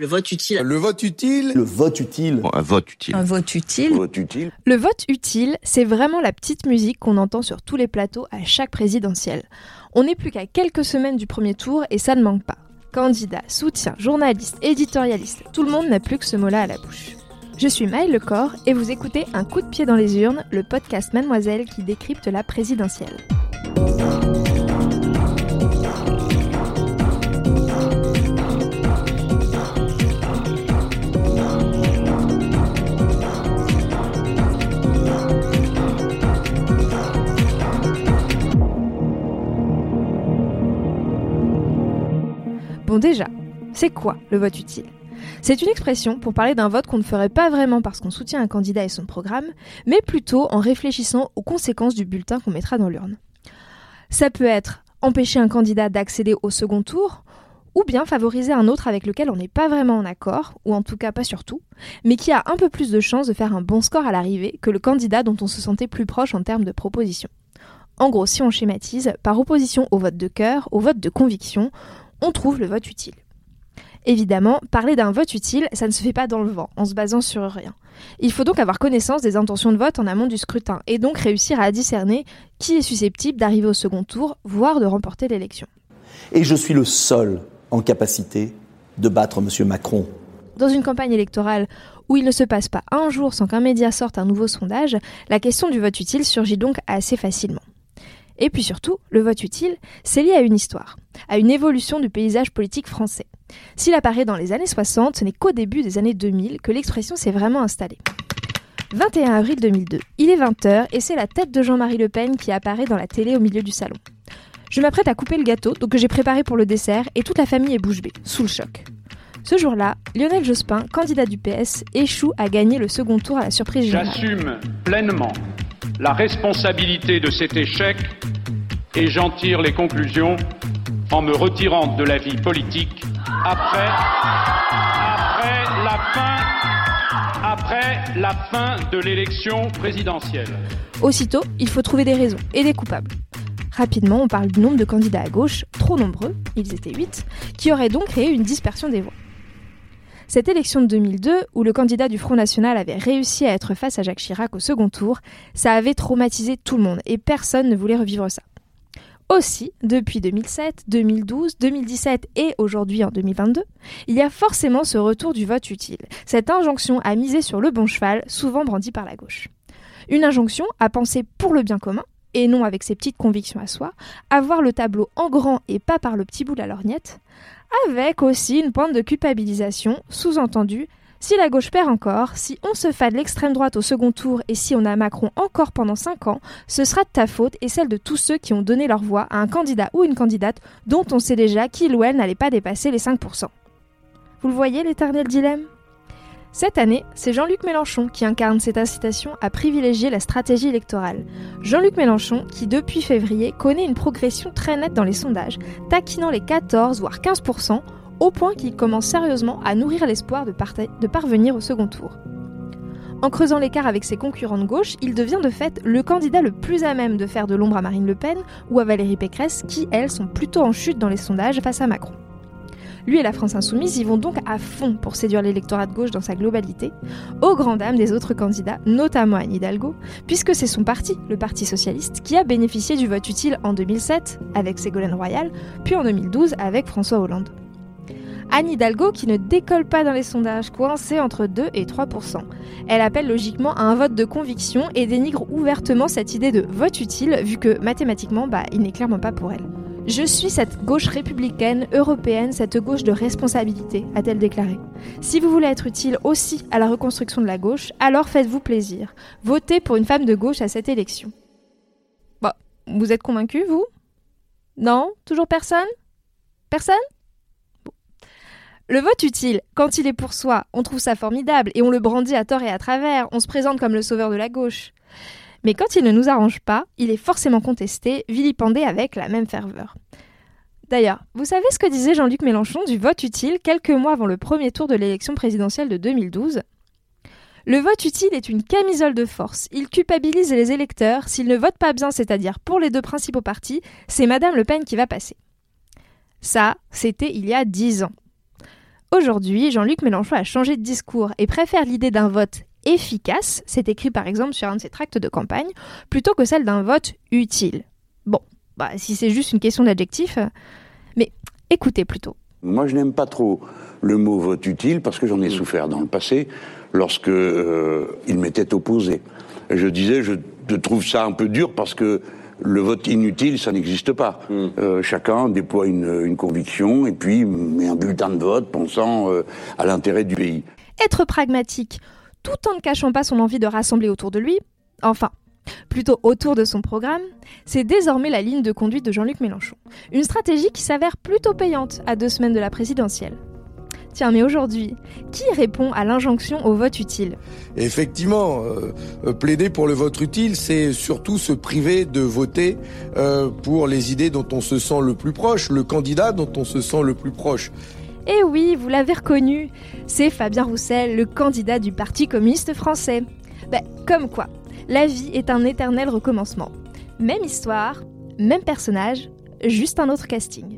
Le vote utile. Le vote utile. Le vote utile. un vote utile. Un vote utile. Vote utile. Le vote utile, c'est vraiment la petite musique qu'on entend sur tous les plateaux à chaque présidentielle. On n'est plus qu'à quelques semaines du premier tour et ça ne manque pas. Candidats, soutien, journalistes, éditorialistes, tout le monde n'a plus que ce mot-là à la bouche. Je suis Maëlle Lecor et vous écoutez Un coup de pied dans les urnes, le podcast Mademoiselle qui décrypte la présidentielle. Bon déjà, c'est quoi le vote utile? C'est une expression pour parler d'un vote qu'on ne ferait pas vraiment parce qu'on soutient un candidat et son programme, mais plutôt en réfléchissant aux conséquences du bulletin qu'on mettra dans l'urne. Ça peut être empêcher un candidat d'accéder au second tour, ou bien favoriser un autre avec lequel on n'est pas vraiment en accord, ou en tout cas pas surtout, mais qui a un peu plus de chances de faire un bon score à l'arrivée que le candidat dont on se sentait plus proche en termes de proposition. En gros, si on schématise, par opposition au vote de cœur, au vote de conviction, on trouve le vote utile. Évidemment, parler d'un vote utile, ça ne se fait pas dans le vent, en se basant sur rien. Il faut donc avoir connaissance des intentions de vote en amont du scrutin, et donc réussir à discerner qui est susceptible d'arriver au second tour, voire de remporter l'élection. Et je suis le seul en capacité de battre M. Macron. Dans une campagne électorale où il ne se passe pas un jour sans qu'un média sorte un nouveau sondage, la question du vote utile surgit donc assez facilement. Et puis surtout, le vote utile, c'est lié à une histoire, à une évolution du paysage politique français. S'il apparaît dans les années 60, ce n'est qu'au début des années 2000 que l'expression s'est vraiment installée. 21 avril 2002, il est 20h et c'est la tête de Jean-Marie Le Pen qui apparaît dans la télé au milieu du salon. Je m'apprête à couper le gâteau, donc que j'ai préparé pour le dessert, et toute la famille est bouche bée, sous le choc. Ce jour-là, Lionel Jospin, candidat du PS, échoue à gagner le second tour à la surprise générale. J'assume pleinement la responsabilité de cet échec et j'en tire les conclusions en me retirant de la vie politique après, la fin de l'élection présidentielle. Aussitôt, il faut trouver des raisons et des coupables. Rapidement, on parle du nombre de candidats à gauche, trop nombreux, ils étaient 8, qui auraient donc créé une dispersion des voix. Cette élection de 2002, où le candidat du Front National avait réussi à être face à Jacques Chirac au second tour, ça avait traumatisé tout le monde et personne ne voulait revivre ça. Aussi, depuis 2007, 2012, 2017 et aujourd'hui en 2022, il y a forcément ce retour du vote utile, cette injonction à miser sur le bon cheval, souvent brandie par la gauche. Une injonction à penser pour le bien commun, et non avec ses petites convictions à soi, à voir le tableau en grand et pas par le petit bout de la lorgnette, avec aussi une pointe de culpabilisation, sous-entendu si la gauche perd encore, si on se fait de l'extrême droite au second tour et si on a Macron encore pendant 5 ans, ce sera de ta faute et celle de tous ceux qui ont donné leur voix à un candidat ou une candidate dont on sait déjà qu'il ou elle n'allait pas dépasser les 5%. Vous le voyez l'éternel dilemme? Cette année, c'est Jean-Luc Mélenchon qui incarne cette incitation à privilégier la stratégie électorale. Jean-Luc Mélenchon qui, depuis février, connaît une progression très nette dans les sondages, taquinant les 14 voire 15%, au point qu'il commence sérieusement à nourrir l'espoir de, parvenir au second tour. En creusant l'écart avec ses concurrents de gauche, il devient de fait le candidat le plus à même de faire de l'ombre à Marine Le Pen ou à Valérie Pécresse, qui, elles, sont plutôt en chute dans les sondages face à Macron. Lui et la France Insoumise y vont donc à fond pour séduire l'électorat de gauche dans sa globalité, aux grand dames des autres candidats, notamment Anne Hidalgo, puisque c'est son parti, le Parti Socialiste, qui a bénéficié du vote utile en 2007 avec Ségolène Royal, puis en 2012 avec François Hollande. Anne Hidalgo qui ne décolle pas dans les sondages, coincée entre 2 et 3% Elle appelle logiquement à un vote de conviction et dénigre ouvertement cette idée de vote utile, vu que mathématiquement, bah, il n'est clairement pas pour elle. Je suis cette gauche républicaine, européenne, cette gauche de responsabilité, a-t-elle déclaré. Si vous voulez être utile aussi à la reconstruction de la gauche, alors faites-vous plaisir. Votez pour une femme de gauche à cette élection. Bon, vous êtes convaincu, vous? Non? Toujours personne? Personne? Le vote utile, quand il est pour soi, on trouve ça formidable et on le brandit à tort et à travers, on se présente comme le sauveur de la gauche. Mais quand il ne nous arrange pas, il est forcément contesté, vilipendé avec la même ferveur. D'ailleurs, vous savez ce que disait Jean-Luc Mélenchon du vote utile quelques mois avant le premier tour de l'élection présidentielle de 2012 Le vote utile est une camisole de force. Il culpabilise les électeurs. S'ils ne votent pas bien, c'est-à-dire pour les deux principaux partis, c'est Madame Le Pen qui va passer. Ça, c'était il y a dix ans. Aujourd'hui, Jean-Luc Mélenchon a changé de discours et préfère l'idée d'un vote efficace, c'est écrit par exemple sur un de ses tracts de campagne, plutôt que celle d'un vote utile. Bon, bah, si c'est juste une question d'adjectif, euh, mais écoutez plutôt. Moi, je n'aime pas trop le mot vote utile parce que j'en ai souffert dans le passé lorsque euh, il m'était opposé. je disais, je trouve ça un peu dur parce que le vote inutile, ça n'existe pas. Hmm. Euh, chacun déploie une, conviction et puis met un bulletin de vote pensant à l'intérêt du pays. Être pragmatique, tout en ne cachant pas son envie de rassembler autour de lui, enfin, plutôt autour de son programme, c'est désormais la ligne de conduite de Jean-Luc Mélenchon. Une stratégie qui s'avère plutôt payante à deux semaines de la présidentielle. Tiens, mais aujourd'hui, qui répond à l'injonction au vote utile? Effectivement, euh, plaider pour le vote utile, c'est surtout se priver de voter euh, pour les idées dont on se sent le plus proche, le candidat dont on se sent le plus proche. Eh oui, vous l'avez reconnu, c'est Fabien Roussel, le candidat du Parti communiste français. Ben, comme quoi, la vie est un éternel recommencement. Même histoire, même personnage, juste un autre casting.